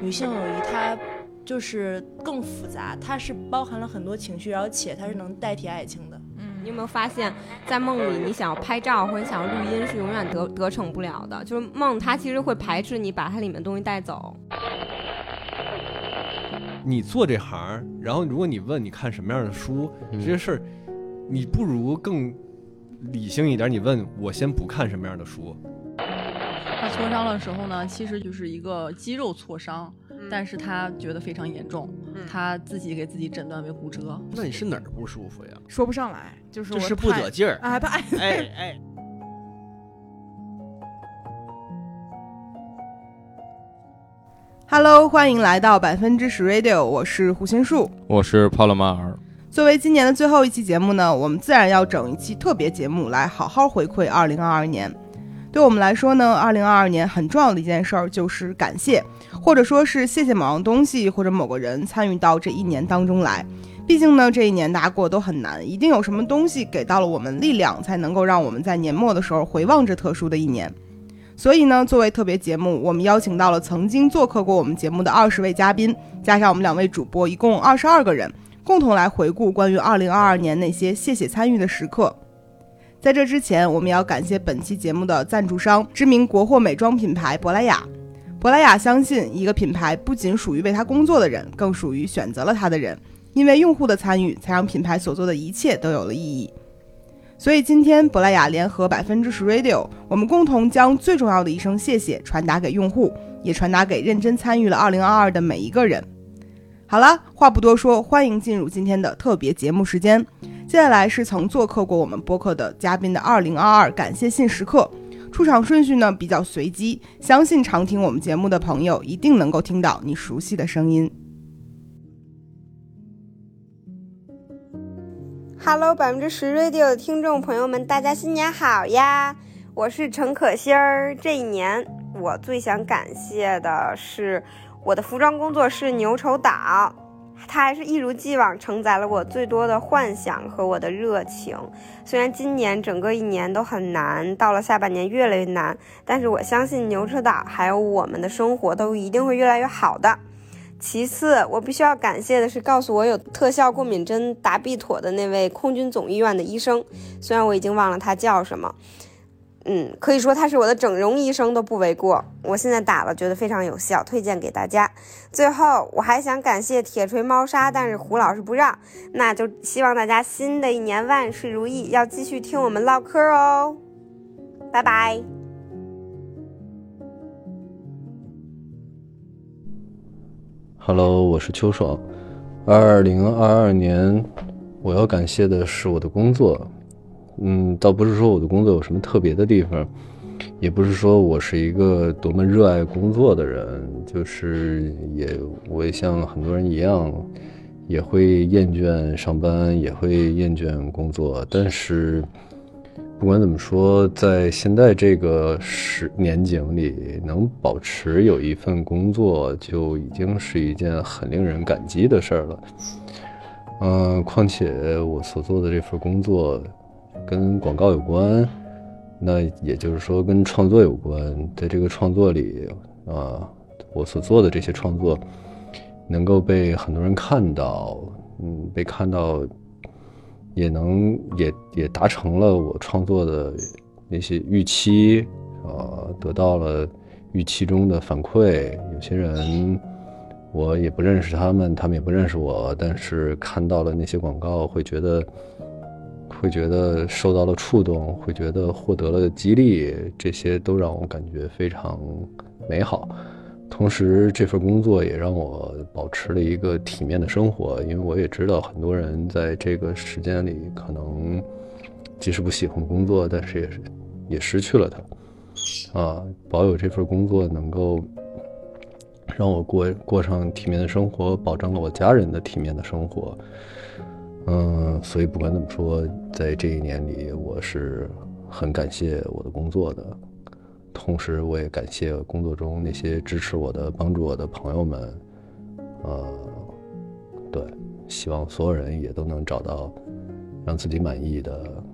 女性友谊它就是更复杂，它是包含了很多情绪，而且它是能代替爱情的。嗯，你有没有发现，在梦里你想要拍照或者想要录音是永远得得逞不了的，就是梦它其实会排斥你把它里面东西带走。你做这行，然后如果你问你看什么样的书，这些事儿，你不如更理性一点。你问我先不看什么样的书。他挫伤的时候呢，其实就是一个肌肉挫伤，但是他觉得非常严重，他自己给自己诊断为骨折。那你是哪儿不舒服呀？说不上来，就是就是不得劲儿啊！太哎哎。Hello，欢迎来到百分之十 Radio，我是胡心树，我是帕洛马尔。作为今年的最后一期节目呢，我们自然要整一期特别节目来好好回馈二零二二年。对我们来说呢，二零二二年很重要的一件事儿就是感谢，或者说是谢谢某样东西或者某个人参与到这一年当中来。毕竟呢，这一年大家过得都很难，一定有什么东西给到了我们力量，才能够让我们在年末的时候回望这特殊的一年。所以呢，作为特别节目，我们邀请到了曾经做客过我们节目的二十位嘉宾，加上我们两位主播，一共二十二个人，共同来回顾关于二零二二年那些谢谢参与的时刻。在这之前，我们也要感谢本期节目的赞助商，知名国货美妆品牌珀莱雅。珀莱雅相信，一个品牌不仅属于为他工作的人，更属于选择了他的人。因为用户的参与，才让品牌所做的一切都有了意义。所以今天，珀莱雅联合百分之十 Radio，我们共同将最重要的一声谢谢传达给用户，也传达给认真参与了二零二二的每一个人。好了，话不多说，欢迎进入今天的特别节目时间。接下来是曾做客过我们播客的嘉宾的二零二二感谢信时刻，出场顺序呢比较随机，相信常听我们节目的朋友一定能够听到你熟悉的声音。Hello，百分之十 Radio 的听众朋友们，大家新年好呀！我是陈可欣儿。这一年，我最想感谢的是我的服装工作室牛稠岛。它还是一如既往承载了我最多的幻想和我的热情。虽然今年整个一年都很难，到了下半年越来越难，但是我相信牛车岛还有我们的生活都一定会越来越好的。其次，我必须要感谢的是告诉我有特效过敏针达必妥的那位空军总医院的医生，虽然我已经忘了他叫什么。嗯，可以说他是我的整容医生都不为过。我现在打了，觉得非常有效，推荐给大家。最后，我还想感谢铁锤猫砂，但是胡老师不让，那就希望大家新的一年万事如意，要继续听我们唠嗑哦。拜拜。Hello，我是秋爽。二零二二年，我要感谢的是我的工作。嗯，倒不是说我的工作有什么特别的地方，也不是说我是一个多么热爱工作的人，就是也我也像很多人一样，也会厌倦上班，也会厌倦工作。但是不管怎么说，在现在这个时年景里，能保持有一份工作，就已经是一件很令人感激的事儿了。嗯，况且我所做的这份工作。跟广告有关，那也就是说跟创作有关。在这个创作里，啊，我所做的这些创作，能够被很多人看到，嗯，被看到，也能也也达成了我创作的那些预期，啊，得到了预期中的反馈。有些人我也不认识他们，他们也不认识我，但是看到了那些广告，会觉得。会觉得受到了触动，会觉得获得了激励，这些都让我感觉非常美好。同时，这份工作也让我保持了一个体面的生活，因为我也知道很多人在这个时间里可能即使不喜欢工作，但是也是也失去了它。啊，保有这份工作能够让我过过上体面的生活，保证了我家人的体面的生活。嗯，所以不管怎么说，在这一年里，我是很感谢我的工作的，同时我也感谢工作中那些支持我的、帮助我的朋友们。呃，对，希望所有人也都能找到让自己满意的、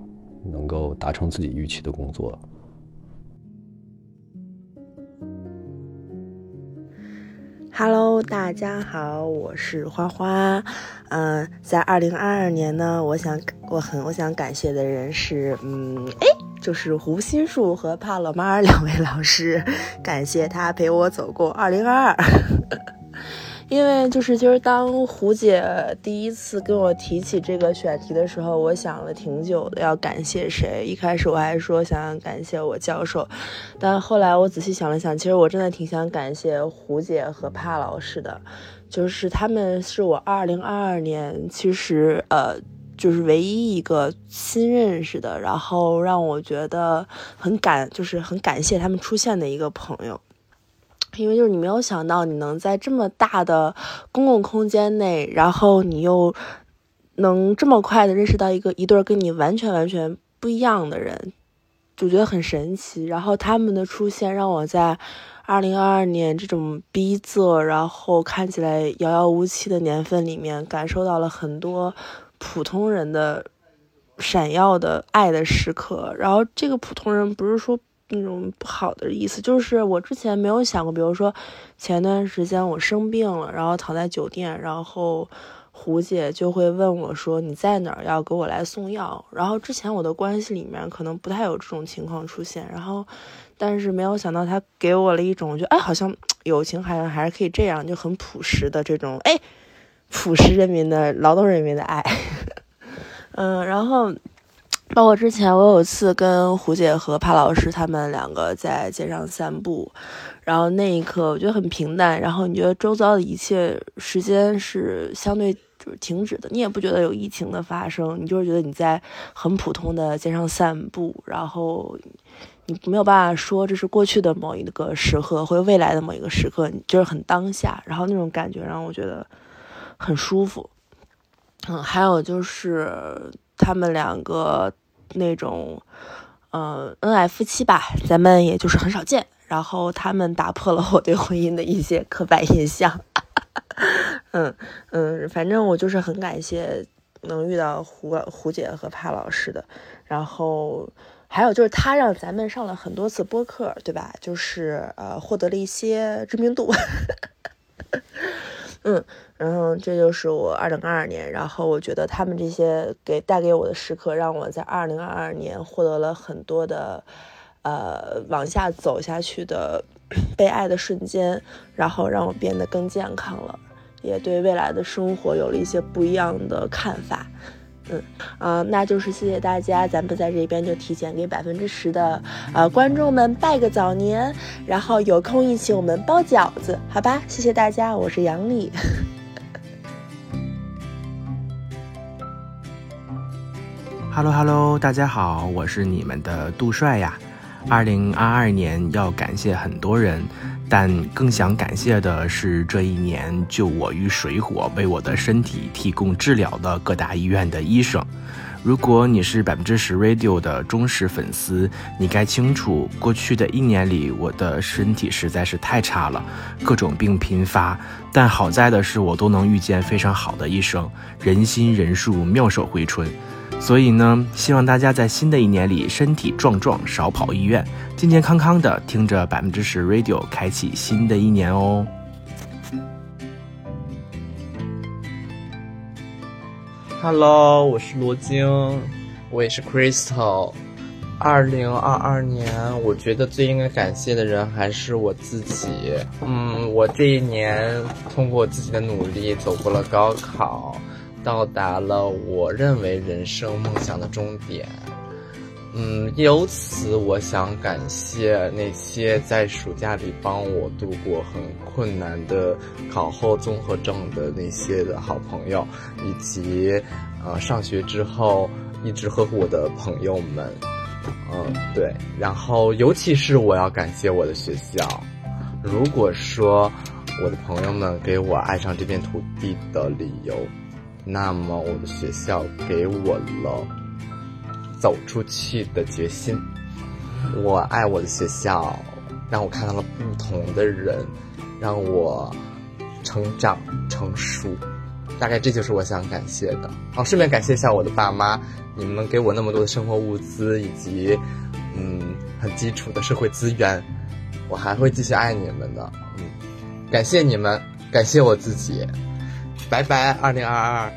能够达成自己预期的工作。Hello，大家好，我是花花。嗯，在二零二二年呢，我想我很我想感谢的人是，嗯，哎，就是胡心树和帕洛马尔两位老师，感谢他陪我走过二零二二。因为就是今儿当胡姐第一次跟我提起这个选题的时候，我想了挺久的，要感谢谁？一开始我还说想感谢我教授，但后来我仔细想了想，其实我真的挺想感谢胡姐和帕老师的，就是他们是我二零二二年其实呃就是唯一一个新认识的，然后让我觉得很感就是很感谢他们出现的一个朋友。因为就是你没有想到你能在这么大的公共空间内，然后你又能这么快的认识到一个一对跟你完全完全不一样的人，就觉得很神奇。然后他们的出现让我在二零二二年这种逼仄，然后看起来遥遥无期的年份里面，感受到了很多普通人的闪耀的爱的时刻。然后这个普通人不是说。那种不好的意思，就是我之前没有想过，比如说前段时间我生病了，然后躺在酒店，然后胡姐就会问我说你在哪儿，要给我来送药。然后之前我的关系里面可能不太有这种情况出现，然后但是没有想到他给我了一种，就哎，好像友情好像还是可以这样，就很朴实的这种哎，朴实人民的劳动人民的爱，嗯，然后。包括之前我有一次跟胡姐和帕老师他们两个在街上散步，然后那一刻我觉得很平淡，然后你觉得周遭的一切时间是相对就是停止的，你也不觉得有疫情的发生，你就是觉得你在很普通的街上散步，然后你没有办法说这是过去的某一个时刻或者未来的某一个时刻，你就是很当下，然后那种感觉让我觉得很舒服。嗯，还有就是他们两个。那种，嗯，恩爱夫妻吧，咱们也就是很少见。然后他们打破了我对婚姻的一些刻板印象。嗯嗯，反正我就是很感谢能遇到胡胡姐和帕老师的。然后还有就是他让咱们上了很多次播客，对吧？就是呃，获得了一些知名度。嗯。然后这就是我二零二二年，然后我觉得他们这些给带给我的时刻，让我在二零二二年获得了很多的，呃，往下走下去的被爱的瞬间，然后让我变得更健康了，也对未来的生活有了一些不一样的看法。嗯，啊，那就是谢谢大家，咱们在这边就提前给百分之十的呃观众们拜个早年，然后有空一起我们包饺子，好吧？谢谢大家，我是杨丽。Hello Hello，大家好，我是你们的杜帅呀。二零二二年要感谢很多人，但更想感谢的是这一年救我于水火、为我的身体提供治疗的各大医院的医生。如果你是百分之十 Radio 的忠实粉丝，你该清楚，过去的一年里我的身体实在是太差了，各种病频发。但好在的是，我都能遇见非常好的医生，人心仁术，妙手回春。所以呢，希望大家在新的一年里身体壮壮，少跑医院，健健康康的听着百分之十 Radio，开启新的一年哦。Hello，我是罗晶，我也是 Crystal。二零二二年，我觉得最应该感谢的人还是我自己。嗯，我这一年通过自己的努力走过了高考。到达了我认为人生梦想的终点，嗯，由此我想感谢那些在暑假里帮我度过很困难的考后综合症的那些的好朋友，以及呃上学之后一直呵护我的朋友们，嗯，对，然后尤其是我要感谢我的学校，如果说我的朋友们给我爱上这片土地的理由。那么，我的学校给我了走出去的决心。我爱我的学校，让我看到了不同的人，让我成长成熟。大概这就是我想感谢的。哦，顺便感谢一下我的爸妈，你们给我那么多的生活物资以及嗯很基础的社会资源，我还会继续爱你们的。嗯。感谢你们，感谢我自己，拜拜，二零二二。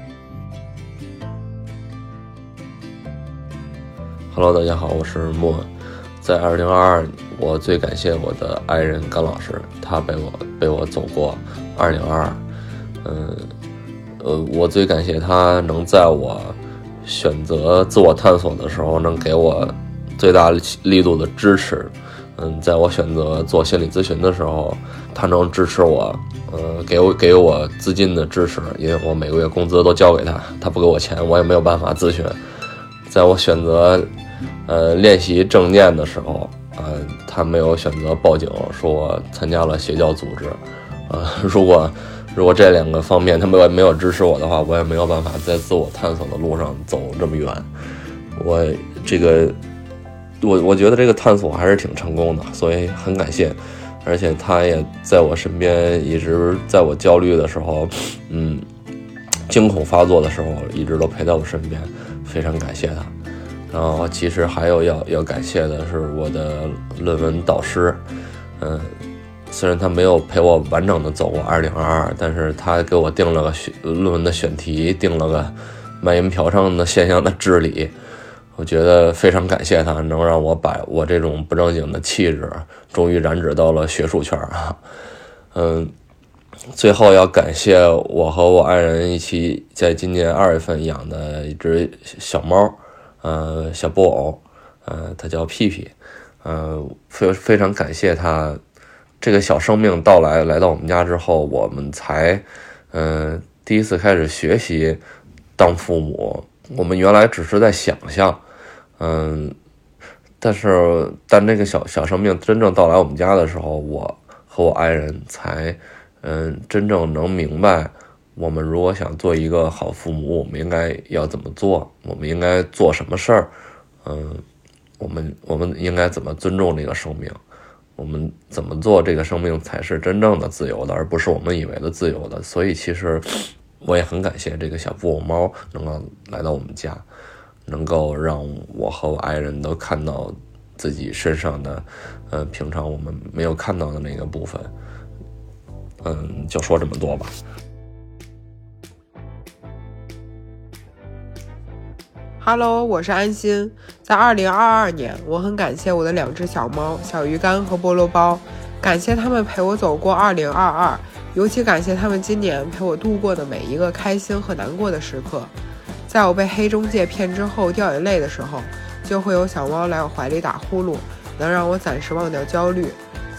Hello，大家好，我是莫。在二零二二，我最感谢我的爱人甘老师，他陪我陪我走过二零二二。嗯，呃，我最感谢他能在我选择自我探索的时候，能给我最大力度的支持。嗯，在我选择做心理咨询的时候，他能支持我，呃，给我给我资金的支持，因为我每个月工资都交给他，他不给我钱，我也没有办法咨询。在我选择呃练习正念的时候，呃，他没有选择报警，说我参加了邪教组织。呃，如果如果这两个方面他没有没有支持我的话，我也没有办法在自我探索的路上走这么远。我这个。我我觉得这个探索还是挺成功的，所以很感谢，而且他也在我身边，一直在我焦虑的时候，嗯，惊恐发作的时候，一直都陪在我身边，非常感谢他。然后其实还有要要感谢的是我的论文导师，嗯，虽然他没有陪我完整的走过二零二二，但是他给我定了个选论文的选题，定了个卖淫嫖娼的现象的治理。我觉得非常感谢他，能让我把我这种不正经的气质，终于染指到了学术圈啊。嗯，最后要感谢我和我爱人一起在今年二月份养的一只小猫，呃，小布偶，呃，它叫屁屁，呃，非非常感谢它，这个小生命到来来到我们家之后，我们才，嗯，第一次开始学习当父母。我们原来只是在想象。嗯，但是但这个小小生命真正到来我们家的时候，我和我爱人才嗯真正能明白，我们如果想做一个好父母，我们应该要怎么做，我们应该做什么事儿，嗯，我们我们应该怎么尊重这个生命，我们怎么做这个生命才是真正的自由的，而不是我们以为的自由的。所以其实我也很感谢这个小布偶猫能够来到我们家。能够让我和我爱人都看到自己身上的，呃，平常我们没有看到的那个部分。嗯，就说这么多吧。Hello，我是安心。在二零二二年，我很感谢我的两只小猫小鱼干和菠萝包，感谢他们陪我走过二零二二，尤其感谢他们今年陪我度过的每一个开心和难过的时刻。在我被黑中介骗之后掉眼泪的时候，就会有小猫来我怀里打呼噜，能让我暂时忘掉焦虑。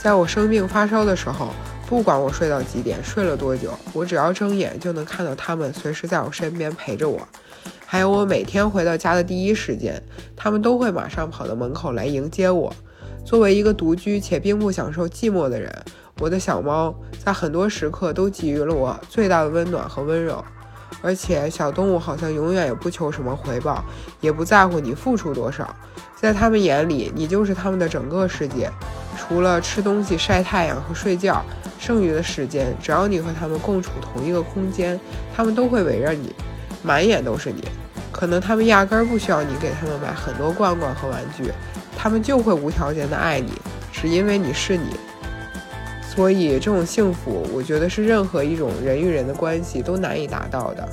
在我生病发烧的时候，不管我睡到几点，睡了多久，我只要睁眼就能看到它们随时在我身边陪着我。还有我每天回到家的第一时间，它们都会马上跑到门口来迎接我。作为一个独居且并不享受寂寞的人，我的小猫在很多时刻都给予了我最大的温暖和温柔。而且小动物好像永远也不求什么回报，也不在乎你付出多少，在他们眼里，你就是他们的整个世界。除了吃东西、晒太阳和睡觉，剩余的时间，只要你和他们共处同一个空间，他们都会围着你，满眼都是你。可能他们压根儿不需要你给他们买很多罐罐和玩具，他们就会无条件的爱你，只因为你是你。所以，这种幸福，我觉得是任何一种人与人的关系都难以达到的。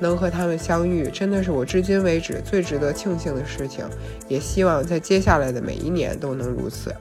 能和他们相遇，真的是我至今为止最值得庆幸的事情。也希望在接下来的每一年都能如此。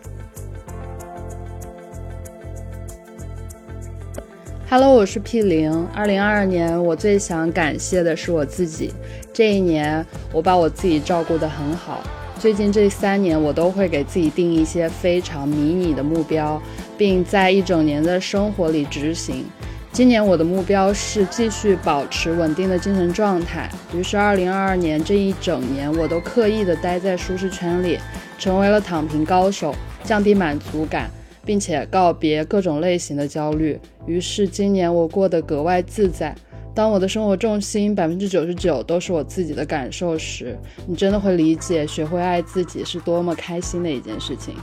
Hello，我是 P 零。二零二二年，我最想感谢的是我自己。这一年，我把我自己照顾得很好。最近这三年，我都会给自己定一些非常迷你的目标，并在一整年的生活里执行。今年我的目标是继续保持稳定的精神状态。于是，二零二二年这一整年，我都刻意的待在舒适圈里，成为了躺平高手，降低满足感，并且告别各种类型的焦虑。于是，今年我过得格外自在。当我的生活重心百分之九十九都是我自己的感受时，你真的会理解，学会爱自己是多么开心的一件事情。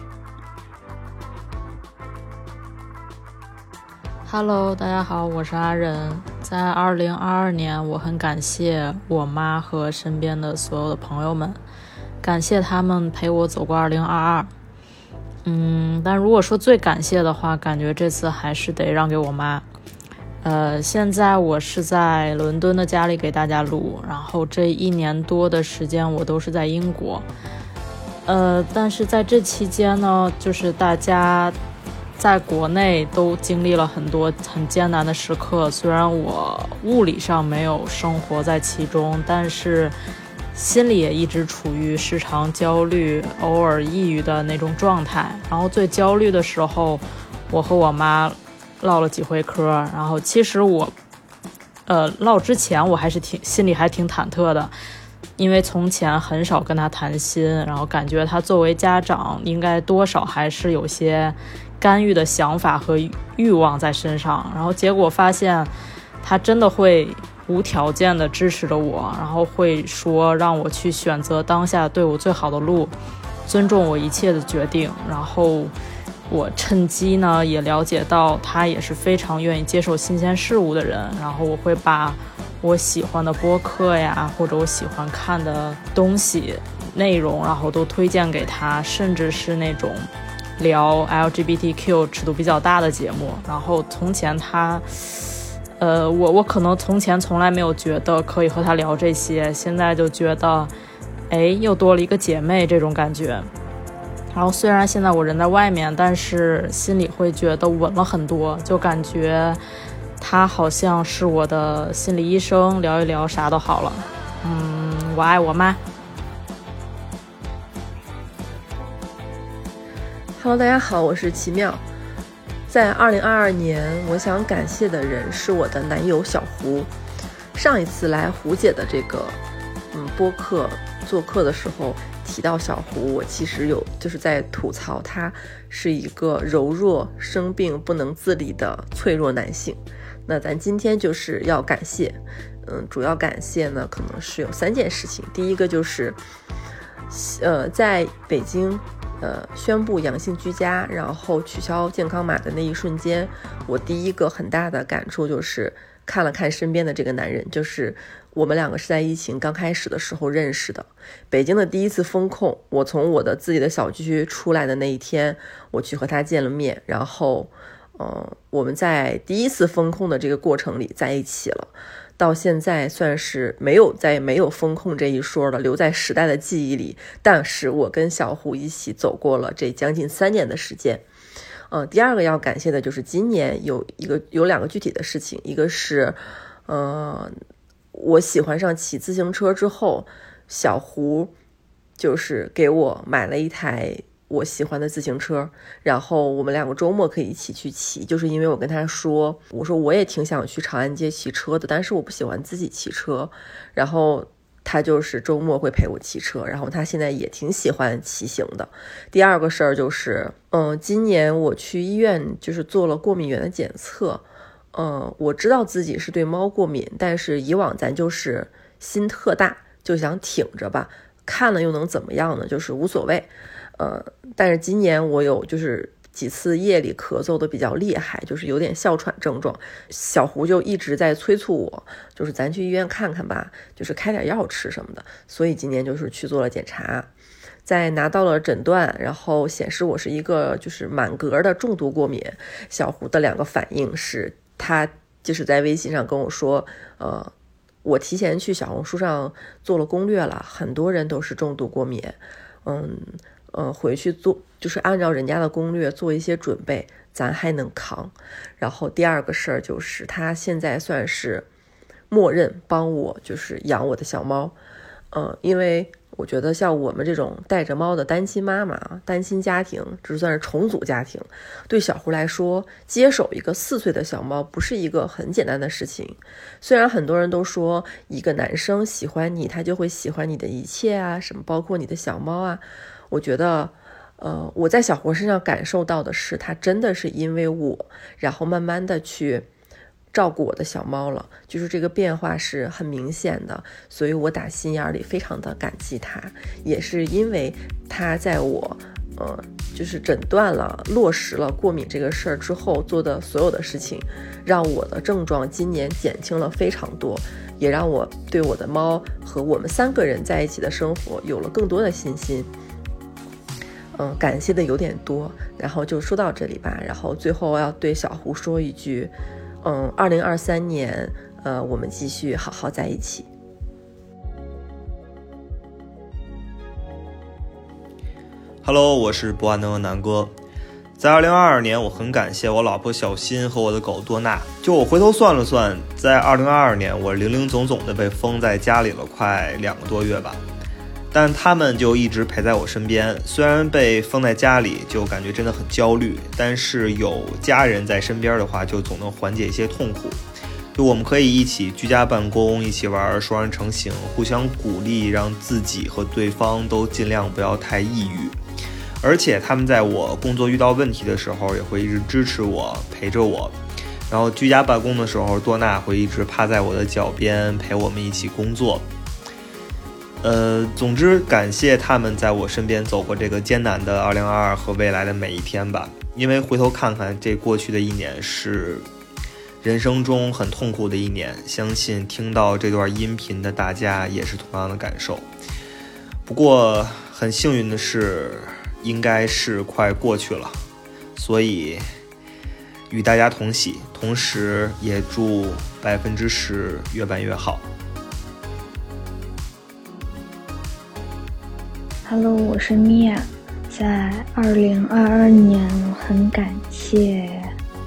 Hello，大家好，我是阿仁。在二零二二年，我很感谢我妈和身边的所有的朋友们，感谢他们陪我走过二零二二。嗯，但如果说最感谢的话，感觉这次还是得让给我妈。呃，现在我是在伦敦的家里给大家录，然后这一年多的时间我都是在英国。呃，但是在这期间呢，就是大家在国内都经历了很多很艰难的时刻。虽然我物理上没有生活在其中，但是心里也一直处于时常焦虑、偶尔抑郁的那种状态。然后最焦虑的时候，我和我妈唠了几回嗑。然后其实我，呃，唠之前我还是挺心里还挺忐忑的。因为从前很少跟他谈心，然后感觉他作为家长，应该多少还是有些干预的想法和欲望在身上。然后结果发现，他真的会无条件的支持着我，然后会说让我去选择当下对我最好的路，尊重我一切的决定。然后我趁机呢也了解到，他也是非常愿意接受新鲜事物的人。然后我会把。我喜欢的播客呀，或者我喜欢看的东西内容，然后都推荐给他，甚至是那种聊 LGBTQ 尺度比较大的节目。然后从前他，呃，我我可能从前从来没有觉得可以和他聊这些，现在就觉得，哎，又多了一个姐妹这种感觉。然后虽然现在我人在外面，但是心里会觉得稳了很多，就感觉。他好像是我的心理医生，聊一聊啥都好了。嗯，我爱我妈。Hello，大家好，我是奇妙。在二零二二年，我想感谢的人是我的男友小胡。上一次来胡姐的这个嗯播客做客的时候提到小胡，我其实有就是在吐槽他是一个柔弱、生病、不能自理的脆弱男性。那咱今天就是要感谢，嗯，主要感谢呢，可能是有三件事情。第一个就是，呃，在北京，呃，宣布阳性居家，然后取消健康码的那一瞬间，我第一个很大的感触就是看了看身边的这个男人，就是我们两个是在疫情刚开始的时候认识的。北京的第一次封控，我从我的自己的小区出来的那一天，我去和他见了面，然后。嗯，我们在第一次风控的这个过程里在一起了，到现在算是没有在没有风控这一说了，留在时代的记忆里。但是我跟小胡一起走过了这将近三年的时间。嗯，第二个要感谢的就是今年有一个有两个具体的事情，一个是，嗯，我喜欢上骑自行车之后，小胡就是给我买了一台。我喜欢的自行车，然后我们两个周末可以一起去骑，就是因为我跟他说，我说我也挺想去长安街骑车的，但是我不喜欢自己骑车，然后他就是周末会陪我骑车，然后他现在也挺喜欢骑行的。第二个事儿就是，嗯，今年我去医院就是做了过敏源的检测，嗯，我知道自己是对猫过敏，但是以往咱就是心特大，就想挺着吧，看了又能怎么样呢？就是无所谓。呃，但是今年我有就是几次夜里咳嗽的比较厉害，就是有点哮喘症状。小胡就一直在催促我，就是咱去医院看看吧，就是开点药吃什么的。所以今年就是去做了检查，在拿到了诊断，然后显示我是一个就是满格的重度过敏。小胡的两个反应是，他就是在微信上跟我说，呃，我提前去小红书上做了攻略了，很多人都是重度过敏，嗯。呃，回去做就是按照人家的攻略做一些准备，咱还能扛。然后第二个事儿就是，他现在算是默认帮我就是养我的小猫，嗯，因为我觉得像我们这种带着猫的单亲妈妈、单亲家庭，这算是重组家庭，对小胡来说，接手一个四岁的小猫不是一个很简单的事情。虽然很多人都说一个男生喜欢你，他就会喜欢你的一切啊，什么包括你的小猫啊。我觉得，呃，我在小胡身上感受到的是，他真的是因为我，然后慢慢的去照顾我的小猫了，就是这个变化是很明显的，所以我打心眼里非常的感激他，也是因为他在我，呃，就是诊断了、落实了过敏这个事儿之后做的所有的事情，让我的症状今年减轻了非常多，也让我对我的猫和我们三个人在一起的生活有了更多的信心。嗯，感谢的有点多，然后就说到这里吧。然后最后要对小胡说一句，嗯，二零二三年，呃，我们继续好好在一起。Hello，我是不安的南哥。在二零二二年，我很感谢我老婆小新和我的狗多娜。就我回头算了算，在二零二二年，我零零总总的被封在家里了快两个多月吧。但他们就一直陪在我身边。虽然被封在家里，就感觉真的很焦虑，但是有家人在身边的话，就总能缓解一些痛苦。就我们可以一起居家办公，一起玩双人成行，互相鼓励，让自己和对方都尽量不要太抑郁。而且他们在我工作遇到问题的时候，也会一直支持我，陪着我。然后居家办公的时候，多娜会一直趴在我的脚边，陪我们一起工作。呃，总之感谢他们在我身边走过这个艰难的2022和未来的每一天吧。因为回头看看，这过去的一年是人生中很痛苦的一年，相信听到这段音频的大家也是同样的感受。不过很幸运的是。应该是快过去了，所以与大家同喜，同时也祝百分之十越办越好。Hello，我是米娅，在二零二二年，我很感谢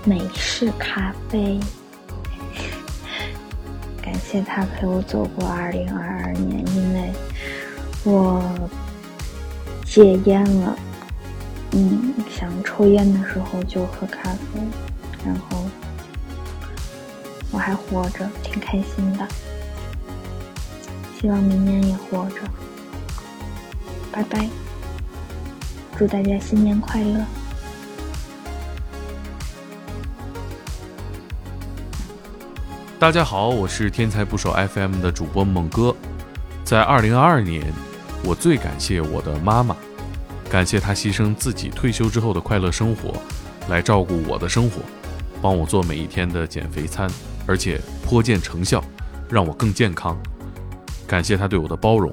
美式咖啡，感谢他陪我走过二零二二年，因为我。戒烟了，嗯，想抽烟的时候就喝咖啡，然后我还活着，挺开心的。希望明年也活着。拜拜，祝大家新年快乐！大家好，我是天才捕手 FM 的主播猛哥，在二零二二年。我最感谢我的妈妈，感谢她牺牲自己退休之后的快乐生活，来照顾我的生活，帮我做每一天的减肥餐，而且颇见成效，让我更健康。感谢她对我的包容，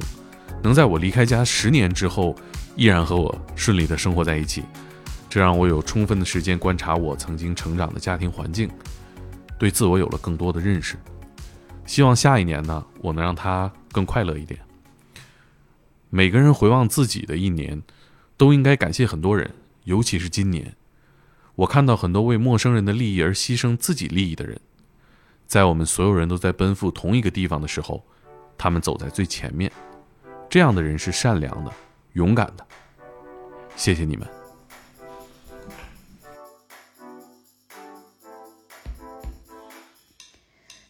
能在我离开家十年之后，依然和我顺利的生活在一起，这让我有充分的时间观察我曾经成长的家庭环境，对自我有了更多的认识。希望下一年呢，我能让他更快乐一点。每个人回望自己的一年，都应该感谢很多人，尤其是今年，我看到很多为陌生人的利益而牺牲自己利益的人，在我们所有人都在奔赴同一个地方的时候，他们走在最前面。这样的人是善良的、勇敢的。谢谢你们。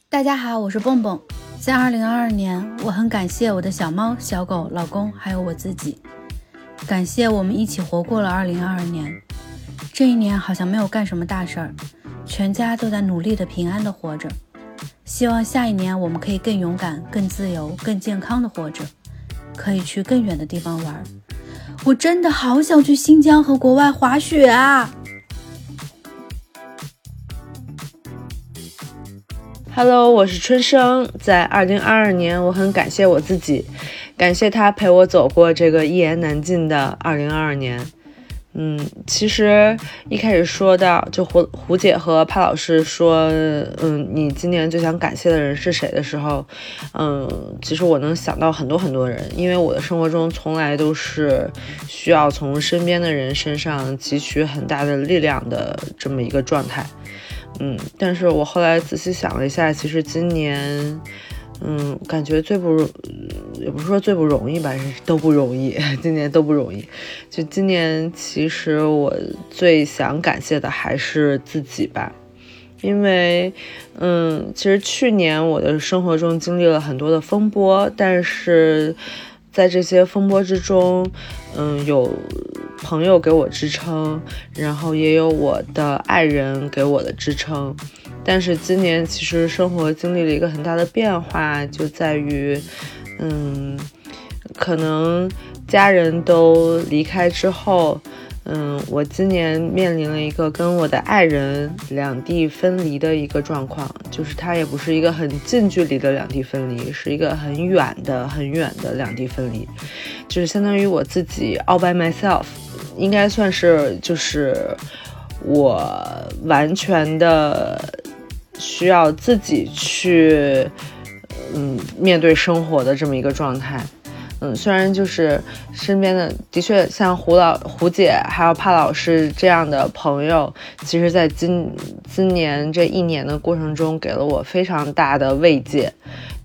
大家好，我是蹦蹦。在二零二二年，我很感谢我的小猫、小狗、老公，还有我自己。感谢我们一起活过了二零二二年。这一年好像没有干什么大事儿，全家都在努力的、平安的活着。希望下一年我们可以更勇敢、更自由、更健康的活着，可以去更远的地方玩。我真的好想去新疆和国外滑雪啊！Hello，我是春生。在二零二二年，我很感谢我自己，感谢他陪我走过这个一言难尽的二零二二年。嗯，其实一开始说到，就胡胡姐和潘老师说，嗯，你今年最想感谢的人是谁的时候，嗯，其实我能想到很多很多人，因为我的生活中从来都是需要从身边的人身上汲取很大的力量的这么一个状态。嗯，但是我后来仔细想了一下，其实今年，嗯，感觉最不容，也不是说最不容易吧，都不容易，今年都不容易。就今年，其实我最想感谢的还是自己吧，因为，嗯，其实去年我的生活中经历了很多的风波，但是在这些风波之中，嗯，有。朋友给我支撑，然后也有我的爱人给我的支撑，但是今年其实生活经历了一个很大的变化，就在于，嗯，可能家人都离开之后，嗯，我今年面临了一个跟我的爱人两地分离的一个状况，就是他也不是一个很近距离的两地分离，是一个很远的、很远的两地分离，就是相当于我自己 all by myself。应该算是就是我完全的需要自己去嗯面对生活的这么一个状态。嗯，虽然就是身边的的确像胡老胡姐还有帕老师这样的朋友，其实在今今年这一年的过程中，给了我非常大的慰藉。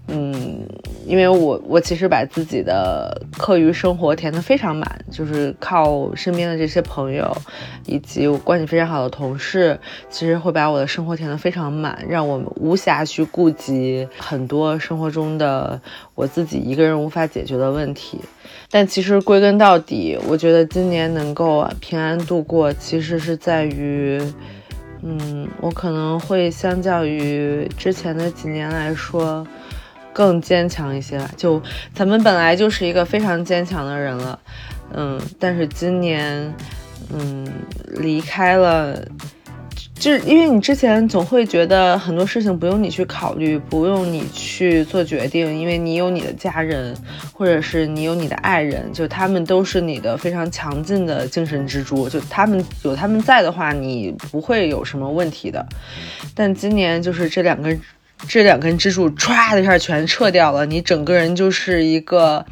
嗯，因为我我其实把自己的课余生活填得非常满，就是靠身边的这些朋友，以及我关系非常好的同事，其实会把我的生活填得非常满，让我无暇去顾及很多生活中的我自己一个人无法解决的问题。但其实归根到底，我觉得今年能够平安度过，其实是在于，嗯，我可能会相较于之前的几年来说。更坚强一些吧，就咱们本来就是一个非常坚强的人了，嗯，但是今年，嗯，离开了，就因为你之前总会觉得很多事情不用你去考虑，不用你去做决定，因为你有你的家人，或者是你有你的爱人，就他们都是你的非常强劲的精神支柱，就他们有他们在的话，你不会有什么问题的。但今年就是这两个。这两根支柱唰的一下全撤掉了，你整个人就是一个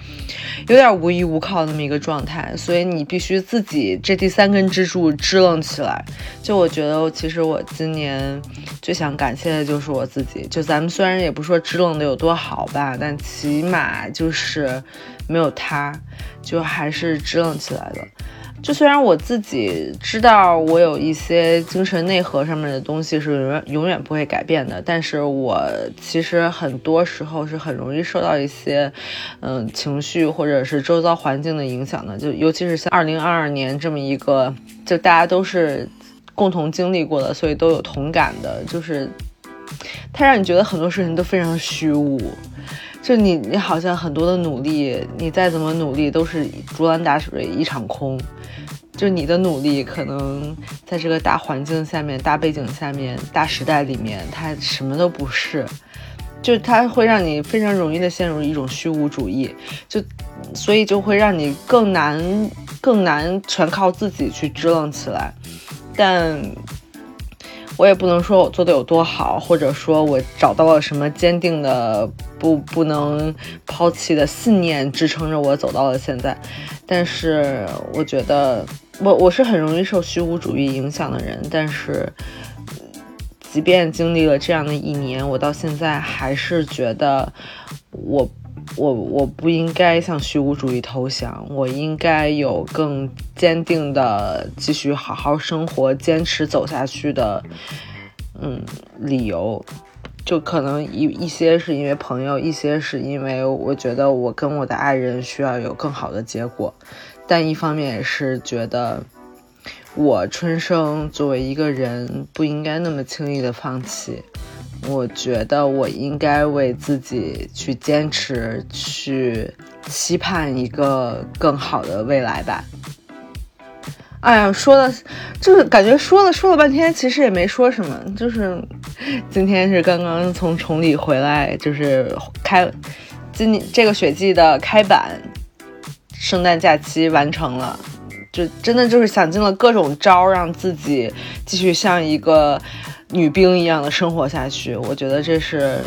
有点无依无靠那么一个状态，所以你必须自己这第三根支柱支棱起来。就我觉得，其实我今年最想感谢的就是我自己。就咱们虽然也不说支棱的有多好吧，但起码就是没有他，就还是支棱起来了。就虽然我自己知道我有一些精神内核上面的东西是永远永远不会改变的，但是我其实很多时候是很容易受到一些，嗯，情绪或者是周遭环境的影响的。就尤其是像二零二二年这么一个，就大家都是共同经历过的，所以都有同感的，就是它让你觉得很多事情都非常虚无。就你，你好像很多的努力，你再怎么努力都是竹篮打水一场空。就你的努力，可能在这个大环境下面、大背景下面、大时代里面，它什么都不是。就它会让你非常容易的陷入一种虚无主义，就所以就会让你更难、更难全靠自己去支棱起来。但我也不能说我做的有多好，或者说我找到了什么坚定的、不不能抛弃的信念支撑着我走到了现在。但是我觉得，我我是很容易受虚无主义影响的人。但是，即便经历了这样的一年，我到现在还是觉得我。我我不应该向虚无主义投降，我应该有更坚定的继续好好生活、坚持走下去的，嗯，理由。就可能一一些是因为朋友，一些是因为我觉得我跟我的爱人需要有更好的结果，但一方面也是觉得我春生作为一个人不应该那么轻易的放弃。我觉得我应该为自己去坚持，去期盼一个更好的未来吧。哎呀，说的，就是感觉说了说了半天，其实也没说什么。就是今天是刚刚从崇礼回来，就是开今年这个雪季的开板，圣诞假期完成了，就真的就是想尽了各种招，让自己继续像一个。女兵一样的生活下去，我觉得这是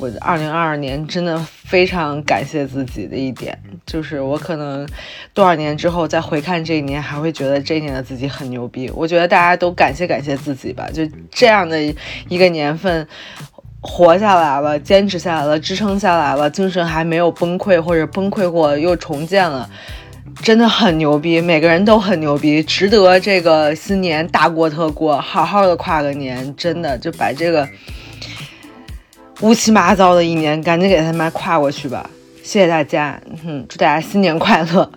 我二零二二年真的非常感谢自己的一点。就是我可能多少年之后再回看这一年，还会觉得这一年的自己很牛逼。我觉得大家都感谢感谢自己吧，就这样的一个年份，活下来了，坚持下来了，支撑下来了，精神还没有崩溃，或者崩溃过又重建了。真的很牛逼，每个人都很牛逼，值得这个新年大过特过，好好的跨个年，真的就把这个乌七八糟的一年赶紧给他们跨过去吧。谢谢大家，嗯，祝大家新年快乐。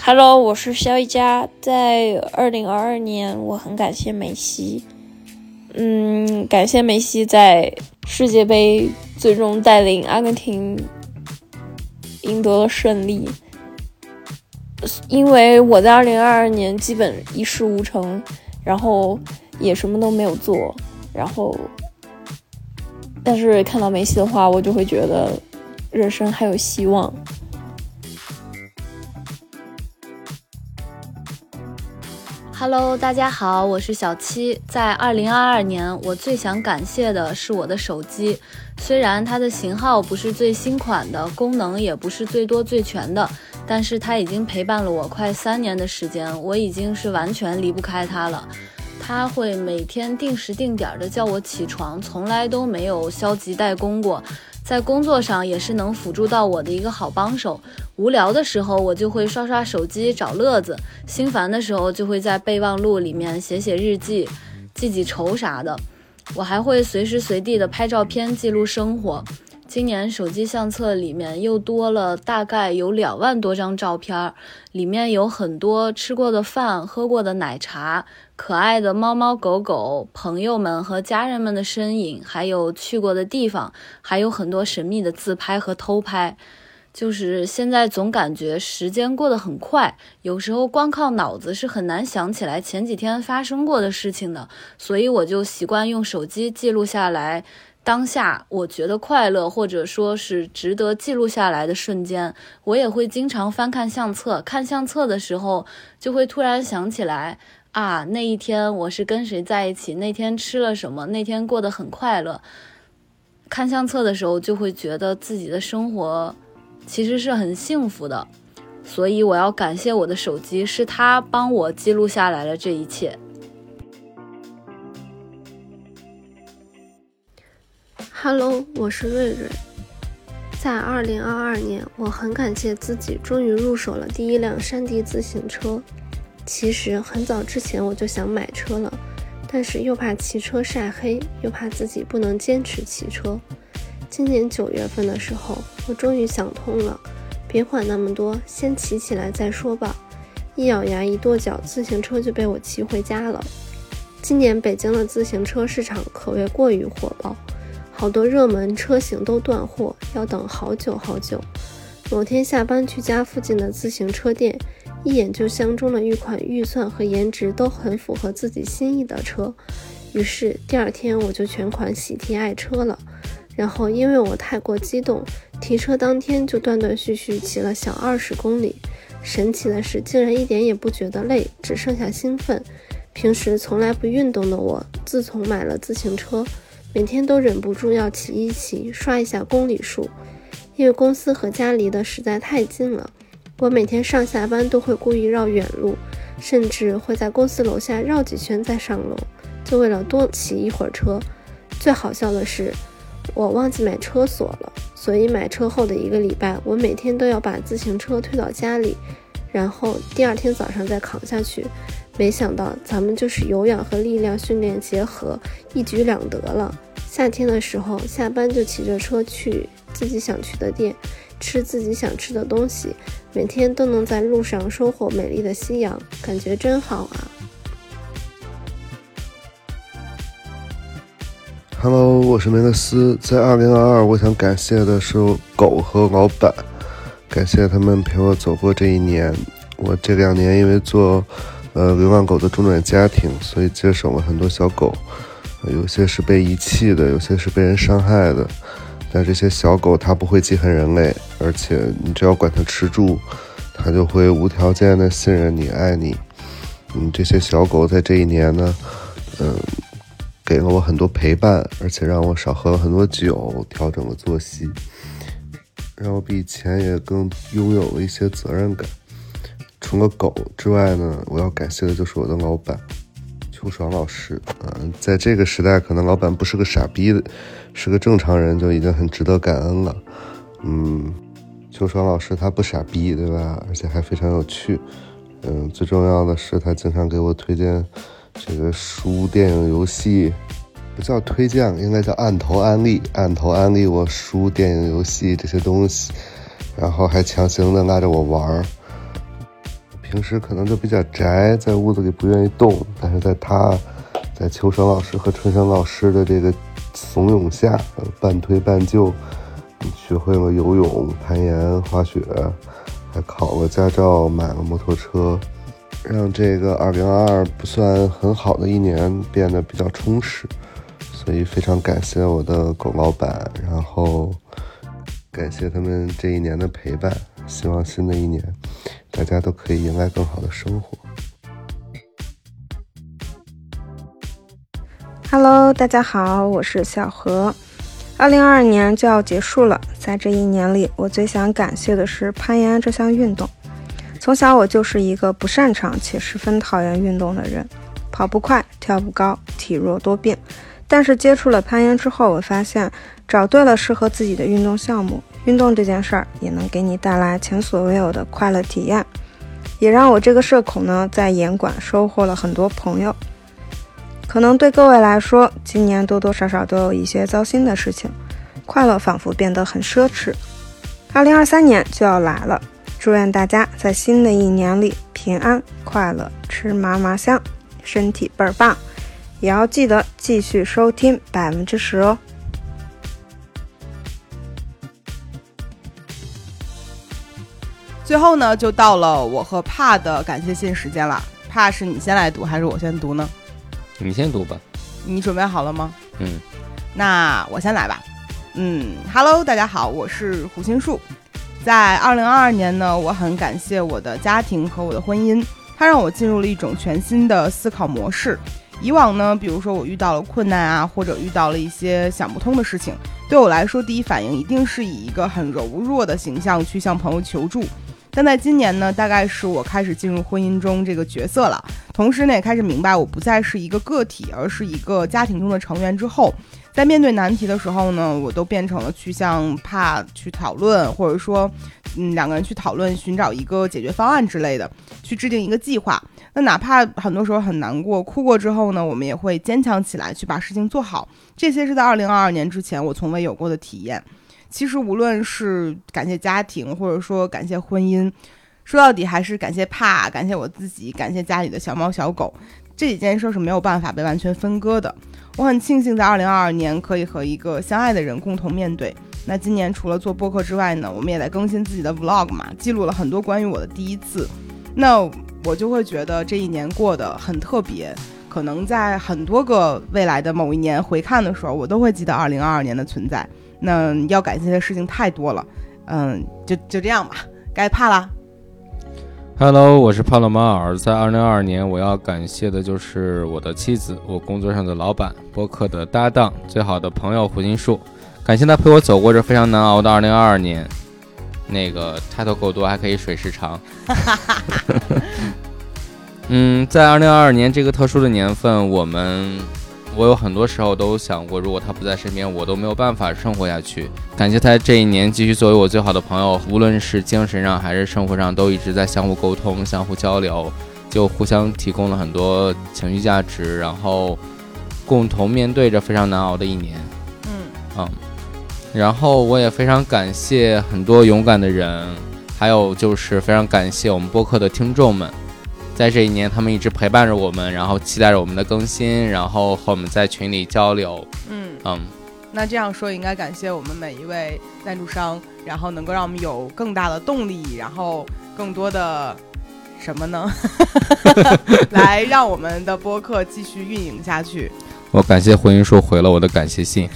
Hello，我是肖一佳，在二零二二年，我很感谢梅西，嗯，感谢梅西在世界杯最终带领阿根廷。赢得了胜利，因为我在二零二二年基本一事无成，然后也什么都没有做，然后，但是看到梅西的话，我就会觉得人生还有希望。Hello，大家好，我是小七。在二零二二年，我最想感谢的是我的手机。虽然它的型号不是最新款的，功能也不是最多最全的，但是它已经陪伴了我快三年的时间，我已经是完全离不开它了。它会每天定时定点的叫我起床，从来都没有消极怠工过。在工作上也是能辅助到我的一个好帮手。无聊的时候，我就会刷刷手机找乐子；心烦的时候，就会在备忘录里面写写日记、记记仇啥的。我还会随时随地的拍照片记录生活。今年手机相册里面又多了大概有两万多张照片，里面有很多吃过的饭、喝过的奶茶、可爱的猫猫狗狗、朋友们和家人们的身影，还有去过的地方，还有很多神秘的自拍和偷拍。就是现在总感觉时间过得很快，有时候光靠脑子是很难想起来前几天发生过的事情的，所以我就习惯用手机记录下来。当下我觉得快乐，或者说是值得记录下来的瞬间，我也会经常翻看相册。看相册的时候，就会突然想起来啊，那一天我是跟谁在一起，那天吃了什么，那天过得很快乐。看相册的时候，就会觉得自己的生活其实是很幸福的。所以我要感谢我的手机，是它帮我记录下来了这一切。Hello，我是瑞瑞。在二零二二年，我很感谢自己终于入手了第一辆山地自行车。其实很早之前我就想买车了，但是又怕骑车晒黑，又怕自己不能坚持骑车。今年九月份的时候，我终于想通了，别管那么多，先骑起来再说吧。一咬牙，一跺脚，自行车就被我骑回家了。今年北京的自行车市场可谓过于火爆。好多热门车型都断货，要等好久好久。某天下班去家附近的自行车店，一眼就相中了一款预算和颜值都很符合自己心意的车。于是第二天我就全款喜提爱车了。然后因为我太过激动，提车当天就断断续续骑了小二十公里。神奇的是，竟然一点也不觉得累，只剩下兴奋。平时从来不运动的我，自从买了自行车。每天都忍不住要骑一骑，刷一下公里数，因为公司和家离得实在太近了。我每天上下班都会故意绕远路，甚至会在公司楼下绕几圈再上楼，就为了多骑一会儿车。最好笑的是，我忘记买车锁了，所以买车后的一个礼拜，我每天都要把自行车推到家里，然后第二天早上再扛下去。没想到咱们就是有氧和力量训练结合，一举两得了。夏天的时候，下班就骑着车去自己想去的店，吃自己想吃的东西，每天都能在路上收获美丽的夕阳，感觉真好啊！Hello，我是梅克斯。在二零二二，我想感谢的是狗和老板，感谢他们陪我走过这一年。我这两年因为做呃流浪狗的中转家庭，所以接手了很多小狗。有些是被遗弃的，有些是被人伤害的，但这些小狗它不会记恨人类，而且你只要管它吃住，它就会无条件的信任你、爱你。嗯，这些小狗在这一年呢，嗯，给了我很多陪伴，而且让我少喝了很多酒，调整了作息，让我比以前也更拥有了一些责任感。除了狗之外呢，我要感谢的就是我的老板。秋爽老师，嗯，在这个时代，可能老板不是个傻逼的，是个正常人就已经很值得感恩了。嗯，秋爽老师他不傻逼，对吧？而且还非常有趣。嗯，最重要的是他经常给我推荐这个书、电影、游戏，不叫推荐，应该叫按头安利，按头安利我书、电影、游戏这些东西，然后还强行的拉着我玩儿。平时可能就比较宅，在屋子里不愿意动，但是在他，在秋生老师和春生老师的这个怂恿下，半推半就，学会了游泳、攀岩、滑雪，还考了驾照，买了摩托车，让这个2022不算很好的一年变得比较充实。所以非常感谢我的狗老板，然后感谢他们这一年的陪伴，希望新的一年。大家都可以迎来更好的生活。Hello，大家好，我是小何。二零二二年就要结束了，在这一年里，我最想感谢的是攀岩这项运动。从小我就是一个不擅长且十分讨厌运动的人，跑不快，跳不高，体弱多病。但是接触了攀岩之后，我发现找对了适合自己的运动项目，运动这件事儿也能给你带来前所未有的快乐体验，也让我这个社恐呢在岩馆收获了很多朋友。可能对各位来说，今年多多少少都有一些糟心的事情，快乐仿佛变得很奢侈。二零二三年就要来了，祝愿大家在新的一年里平安快乐，吃嘛嘛香，身体倍儿棒。也要记得继续收听百分之十哦。最后呢，就到了我和帕的感谢信时间了。帕是你先来读还是我先读呢？你先读吧。你准备好了吗？嗯。那我先来吧。嗯，Hello，大家好，我是胡心树。在二零二二年呢，我很感谢我的家庭和我的婚姻，它让我进入了一种全新的思考模式。以往呢，比如说我遇到了困难啊，或者遇到了一些想不通的事情，对我来说，第一反应一定是以一个很柔弱的形象去向朋友求助。但在今年呢，大概是我开始进入婚姻中这个角色了，同时呢，也开始明白我不再是一个个体，而是一个家庭中的成员之后，在面对难题的时候呢，我都变成了去向怕去讨论，或者说，嗯，两个人去讨论，寻找一个解决方案之类的，去制定一个计划。那哪怕很多时候很难过，哭过之后呢，我们也会坚强起来，去把事情做好。这些是在二零二二年之前我从未有过的体验。其实无论是感谢家庭，或者说感谢婚姻，说到底还是感谢怕，感谢我自己，感谢家里的小猫小狗，这几件事是没有办法被完全分割的。我很庆幸在二零二二年可以和一个相爱的人共同面对。那今年除了做播客之外呢，我们也在更新自己的 vlog 嘛，记录了很多关于我的第一次。那我就会觉得这一年过得很特别，可能在很多个未来的某一年回看的时候，我都会记得二零二二年的存在。那要感谢的事情太多了，嗯，就就这样吧，该怕了。Hello，我是帕洛马尔。在二零二二年，我要感谢的就是我的妻子，我工作上的老板，播客的搭档，最好的朋友胡金树。感谢他陪我走过这非常难熬的二零二二年。那个抬头够多，还可以水时长。嗯，在二零二二年这个特殊的年份，我们。我有很多时候都想过，如果他不在身边，我都没有办法生活下去。感谢他这一年继续作为我最好的朋友，无论是精神上还是生活上，都一直在相互沟通、相互交流，就互相提供了很多情绪价值，然后共同面对着非常难熬的一年。嗯嗯，然后我也非常感谢很多勇敢的人，还有就是非常感谢我们播客的听众们。在这一年，他们一直陪伴着我们，然后期待着我们的更新，然后和我们在群里交流。嗯嗯，那这样说应该感谢我们每一位赞助商，然后能够让我们有更大的动力，然后更多的什么呢？来让我们的播客继续运营下去。我感谢婚姻树回了我的感谢信。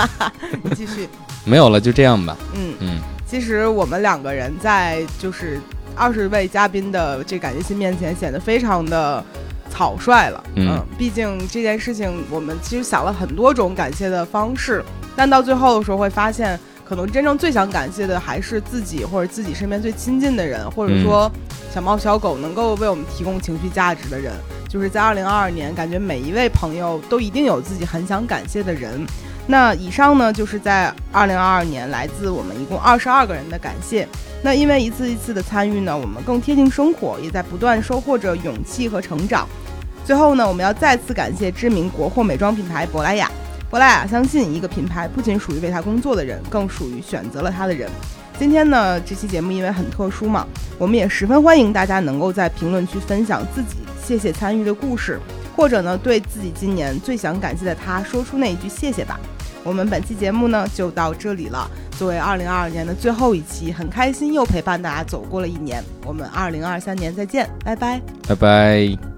你继续。没有了，就这样吧。嗯嗯，其实我们两个人在就是。二十位嘉宾的这感谢信面前显得非常的草率了，嗯，毕竟这件事情我们其实想了很多种感谢的方式，但到最后的时候会发现，可能真正最想感谢的还是自己或者自己身边最亲近的人，或者说小猫小狗能够为我们提供情绪价值的人，就是在二零二二年，感觉每一位朋友都一定有自己很想感谢的人。那以上呢，就是在二零二二年来自我们一共二十二个人的感谢。那因为一次一次的参与呢，我们更贴近生活，也在不断收获着勇气和成长。最后呢，我们要再次感谢知名国货美妆品牌珀莱雅。珀莱雅相信，一个品牌不仅属于为它工作的人，更属于选择了它的人。今天呢，这期节目因为很特殊嘛，我们也十分欢迎大家能够在评论区分享自己谢谢参与的故事，或者呢，对自己今年最想感谢的他说出那一句谢谢吧。我们本期节目呢就到这里了。作为二零二二年的最后一期，很开心又陪伴大家走过了一年。我们二零二三年再见，拜拜，拜拜。